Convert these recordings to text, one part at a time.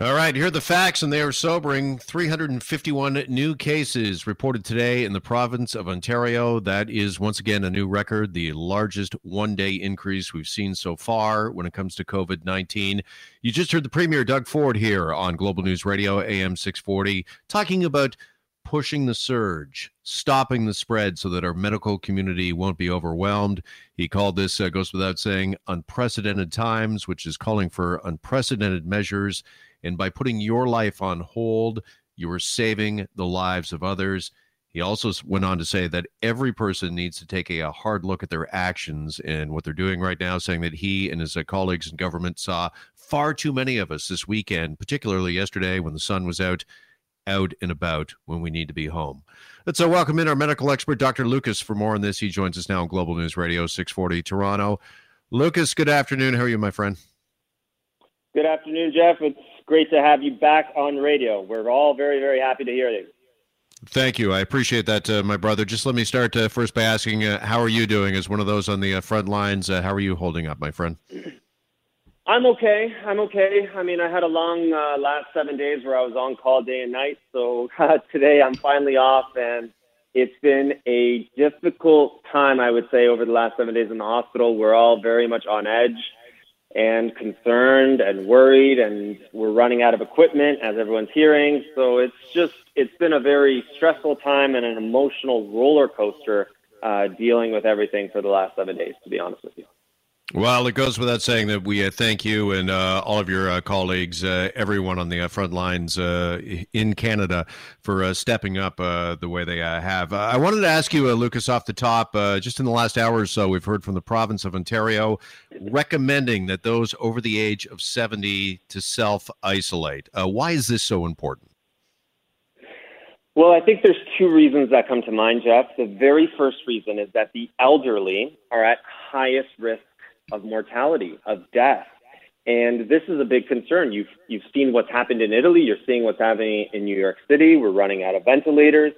All right, here are the facts, and they are sobering. 351 new cases reported today in the province of Ontario. That is once again a new record, the largest one day increase we've seen so far when it comes to COVID 19. You just heard the Premier, Doug Ford, here on Global News Radio, AM 640, talking about pushing the surge, stopping the spread so that our medical community won't be overwhelmed. He called this, uh, goes without saying, unprecedented times, which is calling for unprecedented measures and by putting your life on hold, you are saving the lives of others. He also went on to say that every person needs to take a, a, hard look at their actions and what they're doing right now, saying that he and his uh, colleagues in government saw far too many of us this weekend, particularly yesterday when the sun was out, out and about when we need to be home. Let's uh, welcome in our medical expert, Dr. Lucas, for more on this. He joins us now on Global News Radio 640 Toronto. Lucas, good afternoon. How are you, my friend? Good afternoon, Jeff. It's great to have you back on radio. We're all very, very happy to hear you. Thank you. I appreciate that, uh, my brother. Just let me start uh, first by asking, uh, how are you doing as one of those on the uh, front lines? Uh, how are you holding up, my friend? I'm okay. I'm okay. I mean, I had a long uh, last seven days where I was on call day and night. So uh, today I'm finally off, and it's been a difficult time, I would say, over the last seven days in the hospital. We're all very much on edge and concerned and worried and we're running out of equipment as everyone's hearing so it's just it's been a very stressful time and an emotional roller coaster uh, dealing with everything for the last seven days to be honest with you well, it goes without saying that we uh, thank you and uh, all of your uh, colleagues, uh, everyone on the uh, front lines uh, in Canada, for stepping up the way they have. I wanted to ask you, Lucas, off the top, just in the last hour or so, we've heard from the province of Ontario recommending that those over the age of 70 to self isolate. why is this so important? Well, I think there's two reasons that come to mind, Jeff. The very first reason is that the elderly are at highest risk of mortality, of death. And this is a big concern. You've, you've seen what's happened in Italy. You're seeing what's happening in New York City. We're running out of ventilators.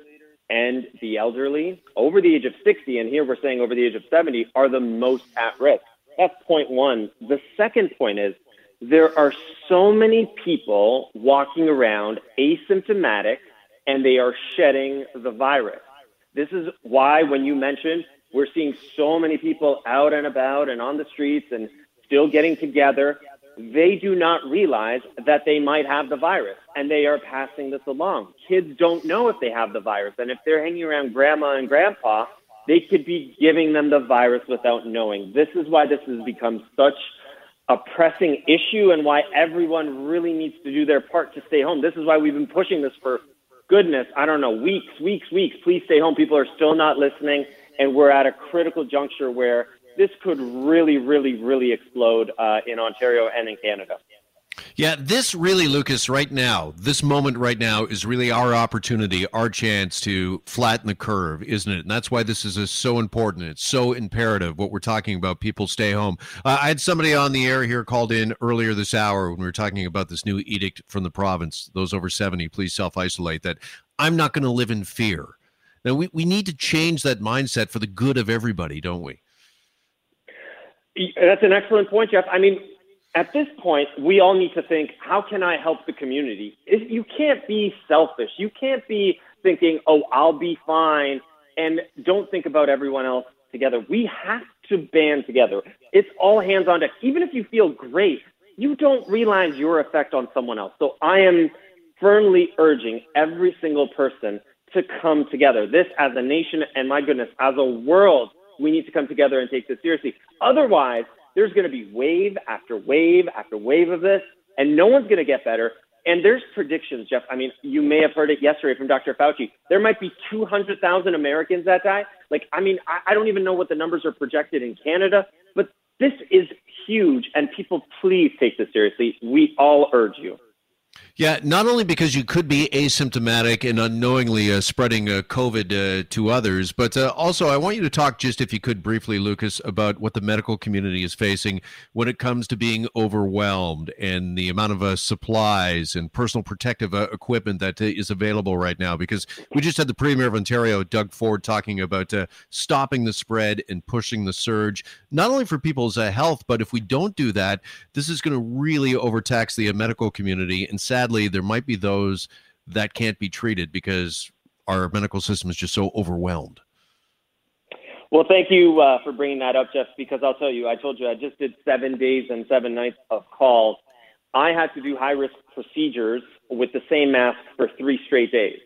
And the elderly over the age of 60, and here we're saying over the age of 70, are the most at risk. That's point one. The second point is there are so many people walking around asymptomatic and they are shedding the virus. This is why, when you mentioned we're seeing so many people out and about and on the streets and still getting together. They do not realize that they might have the virus and they are passing this along. Kids don't know if they have the virus. And if they're hanging around grandma and grandpa, they could be giving them the virus without knowing. This is why this has become such a pressing issue and why everyone really needs to do their part to stay home. This is why we've been pushing this for goodness, I don't know, weeks, weeks, weeks. Please stay home. People are still not listening and we're at a critical juncture where this could really, really, really explode uh, in Ontario and in Canada. Yeah, this really, Lucas, right now, this moment right now is really our opportunity, our chance to flatten the curve, isn't it? And that's why this is so important. It's so imperative what we're talking about. People stay home. Uh, I had somebody on the air here called in earlier this hour when we were talking about this new edict from the province. Those over 70, please self isolate. That I'm not going to live in fear. Now we, we need to change that mindset for the good of everybody, don't we? That's an excellent point, Jeff. I mean, at this point, we all need to think, how can I help the community? You can't be selfish. You can't be thinking, oh, I'll be fine, and don't think about everyone else together. We have to band together. It's all hands on deck. Even if you feel great, you don't realize your effect on someone else. So I am firmly urging every single person to come together. This, as a nation, and my goodness, as a world, we need to come together and take this seriously. Otherwise, there's going to be wave after wave after wave of this, and no one's going to get better. And there's predictions, Jeff. I mean, you may have heard it yesterday from Dr. Fauci. There might be 200,000 Americans that die. Like, I mean, I, I don't even know what the numbers are projected in Canada, but this is huge. And people, please take this seriously. We all urge you. Yeah, not only because you could be asymptomatic and unknowingly uh, spreading uh, COVID uh, to others, but uh, also I want you to talk just, if you could, briefly, Lucas, about what the medical community is facing when it comes to being overwhelmed and the amount of uh, supplies and personal protective uh, equipment that is available right now. Because we just had the Premier of Ontario, Doug Ford, talking about stopping the spread and pushing the surge, not only for people's health, but if we don't do that, this is going to really overtax the medical community and sadly, sadly, there might be those that can't be treated because our medical system is just so overwhelmed. Well, thank you uh, for bringing that up, Jeff, because I'll tell you, I told you I just did seven days and seven nights of calls. I had to do high risk procedures with the same mask for three straight days.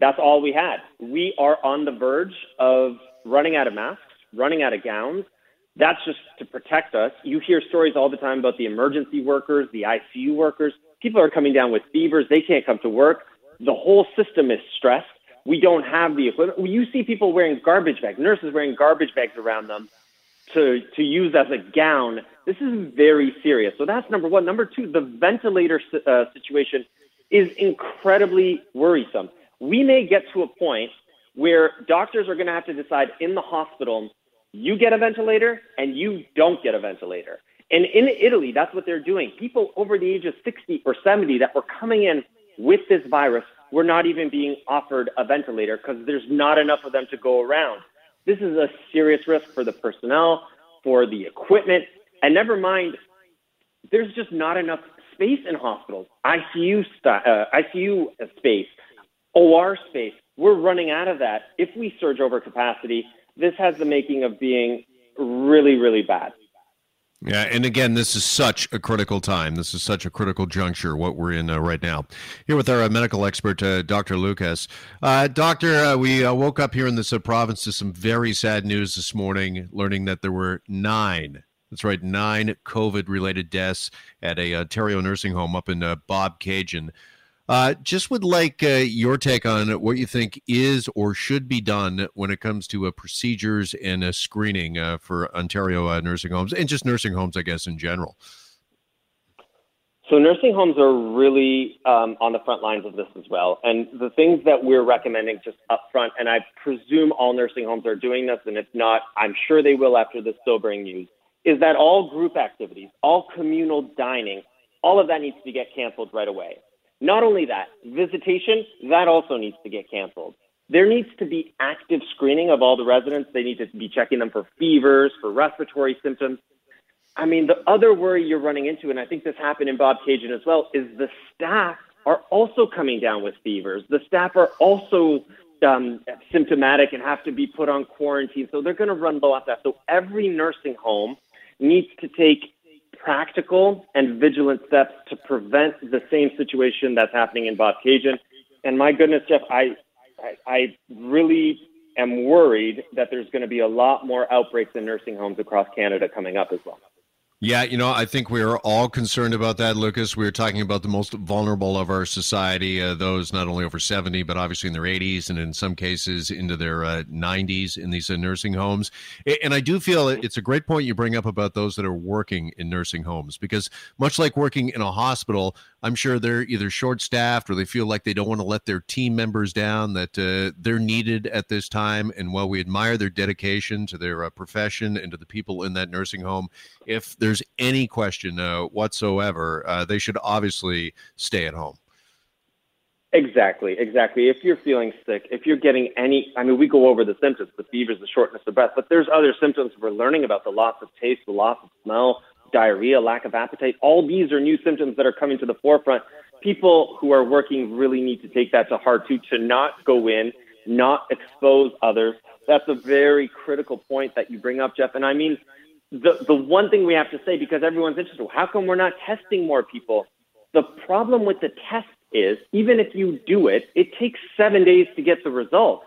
That's all we had. We are on the verge of running out of masks, running out of gowns. That's just to protect us. You hear stories all the time about the emergency workers, the ICU workers. People are coming down with fevers. They can't come to work. The whole system is stressed. We don't have the equipment. You see people wearing garbage bags, nurses wearing garbage bags around them to, to use as a gown. This is very serious. So that's number one. Number two, the ventilator uh, situation is incredibly worrisome. We may get to a point where doctors are going to have to decide in the hospital you get a ventilator and you don't get a ventilator. And in Italy, that's what they're doing. People over the age of 60 or 70 that were coming in with this virus were not even being offered a ventilator because there's not enough of them to go around. This is a serious risk for the personnel, for the equipment, and never mind, there's just not enough space in hospitals. ICU, st- uh, ICU space, OR space. We're running out of that. If we surge over capacity, this has the making of being really, really bad. Yeah, and again, this is such a critical time. This is such a critical juncture, what we're in uh, right now. Here with our uh, medical expert, uh, Dr. Lucas. Uh, doctor, uh, we uh, woke up here in this province to some very sad news this morning, learning that there were nine, that's right, nine COVID related deaths at a Ontario nursing home up in Bob Bobcaygeon. Uh, just would like uh, your take on what you think is or should be done when it comes to uh, procedures and uh, screening uh, for Ontario nursing homes and just nursing homes, I guess, in general. So, nursing homes are really um, on the front lines of this as well. And the things that we're recommending just up front, and I presume all nursing homes are doing this, and if not, I'm sure they will after this sobering news, is that all group activities, all communal dining, all of that needs to get canceled right away. Not only that, visitation, that also needs to get canceled. There needs to be active screening of all the residents. They need to be checking them for fevers, for respiratory symptoms. I mean, the other worry you're running into, and I think this happened in Bobcaygeon as well, is the staff are also coming down with fevers. The staff are also um, symptomatic and have to be put on quarantine. So they're going to run low off that. So every nursing home needs to take practical and vigilant steps to prevent the same situation that's happening in Bobcaygeon. And my goodness, Jeff, I, I, I really am worried that there's going to be a lot more outbreaks in nursing homes across Canada coming up as well. Yeah, you know, I think we are all concerned about that, Lucas. We are talking about the most vulnerable of our society, uh, those not only over 70, but obviously in their 80s and in some cases into their uh, 90s in these uh, nursing homes. And I do feel it's a great point you bring up about those that are working in nursing homes, because much like working in a hospital, I'm sure they're either short staffed or they feel like they don't want to let their team members down, that uh, they're needed at this time. And while we admire their dedication to their uh, profession and to the people in that nursing home, if there's any question uh, whatsoever, uh, they should obviously stay at home. Exactly, exactly. If you're feeling sick, if you're getting any, I mean, we go over the symptoms, the fevers, the shortness of breath, but there's other symptoms we're learning about the loss of taste, the loss of smell, diarrhea, lack of appetite. All these are new symptoms that are coming to the forefront. People who are working really need to take that to heart too, to not go in, not expose others. That's a very critical point that you bring up, Jeff. And I mean, the, the one thing we have to say, because everyone's interested, well, how come we're not testing more people? The problem with the test is, even if you do it, it takes seven days to get the result.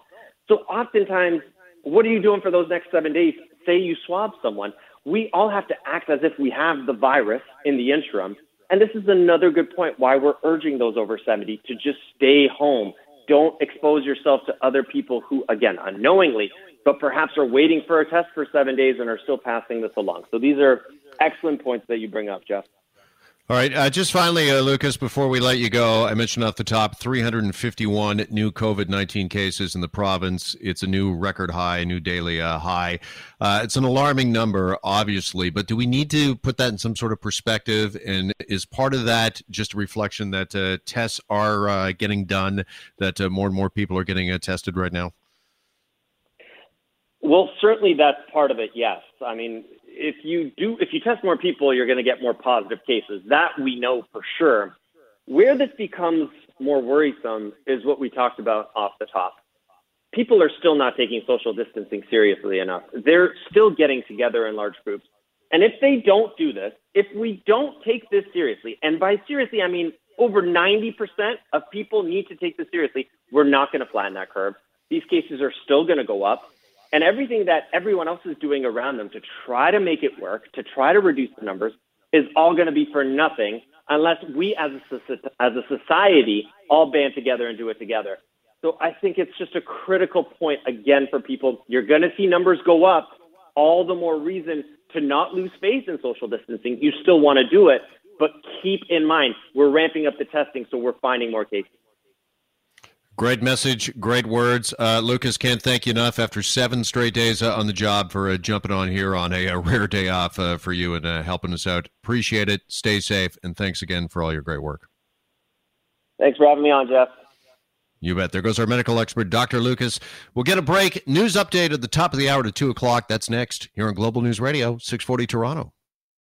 So oftentimes, what are you doing for those next seven days? Say you swab someone we all have to act as if we have the virus in the interim. And this is another good point why we're urging those over 70 to just stay home. Don't expose yourself to other people who, again, unknowingly, but perhaps are waiting for a test for seven days and are still passing this along. So these are excellent points that you bring up, Jeff. All right. Uh, just finally, uh, Lucas, before we let you go, I mentioned off the top 351 new COVID 19 cases in the province. It's a new record high, a new daily uh, high. Uh, it's an alarming number, obviously, but do we need to put that in some sort of perspective? And is part of that just a reflection that uh, tests are uh, getting done, that more and more people are getting tested right now? Well, certainly that's part of it, yes. I mean, if you do if you test more people, you're going to get more positive cases. That we know for sure. Where this becomes more worrisome is what we talked about off the top. People are still not taking social distancing seriously enough. They're still getting together in large groups. And if they don't do this, if we don't take this seriously, and by seriously I mean over 90% of people need to take this seriously, we're not going to flatten that curve. These cases are still going to go up and everything that everyone else is doing around them to try to make it work, to try to reduce the numbers, is all going to be for nothing unless we as a, as a society all band together and do it together. So I think it's just a critical point again for people. You're going to see numbers go up. All the more reason to not lose faith in social distancing. You still want to do it, but keep in mind we're ramping up the testing, so we're finding more cases. Great message, great words. Uh, Lucas, can't thank you enough after seven straight days uh, on the job for uh, jumping on here on a, a rare day off uh, for you and uh, helping us out. Appreciate it. Stay safe. And thanks again for all your great work. Thanks for having me on, Jeff. You bet. There goes our medical expert, Dr. Lucas. We'll get a break. News update at the top of the hour to 2 o'clock. That's next here on Global News Radio, 640 Toronto.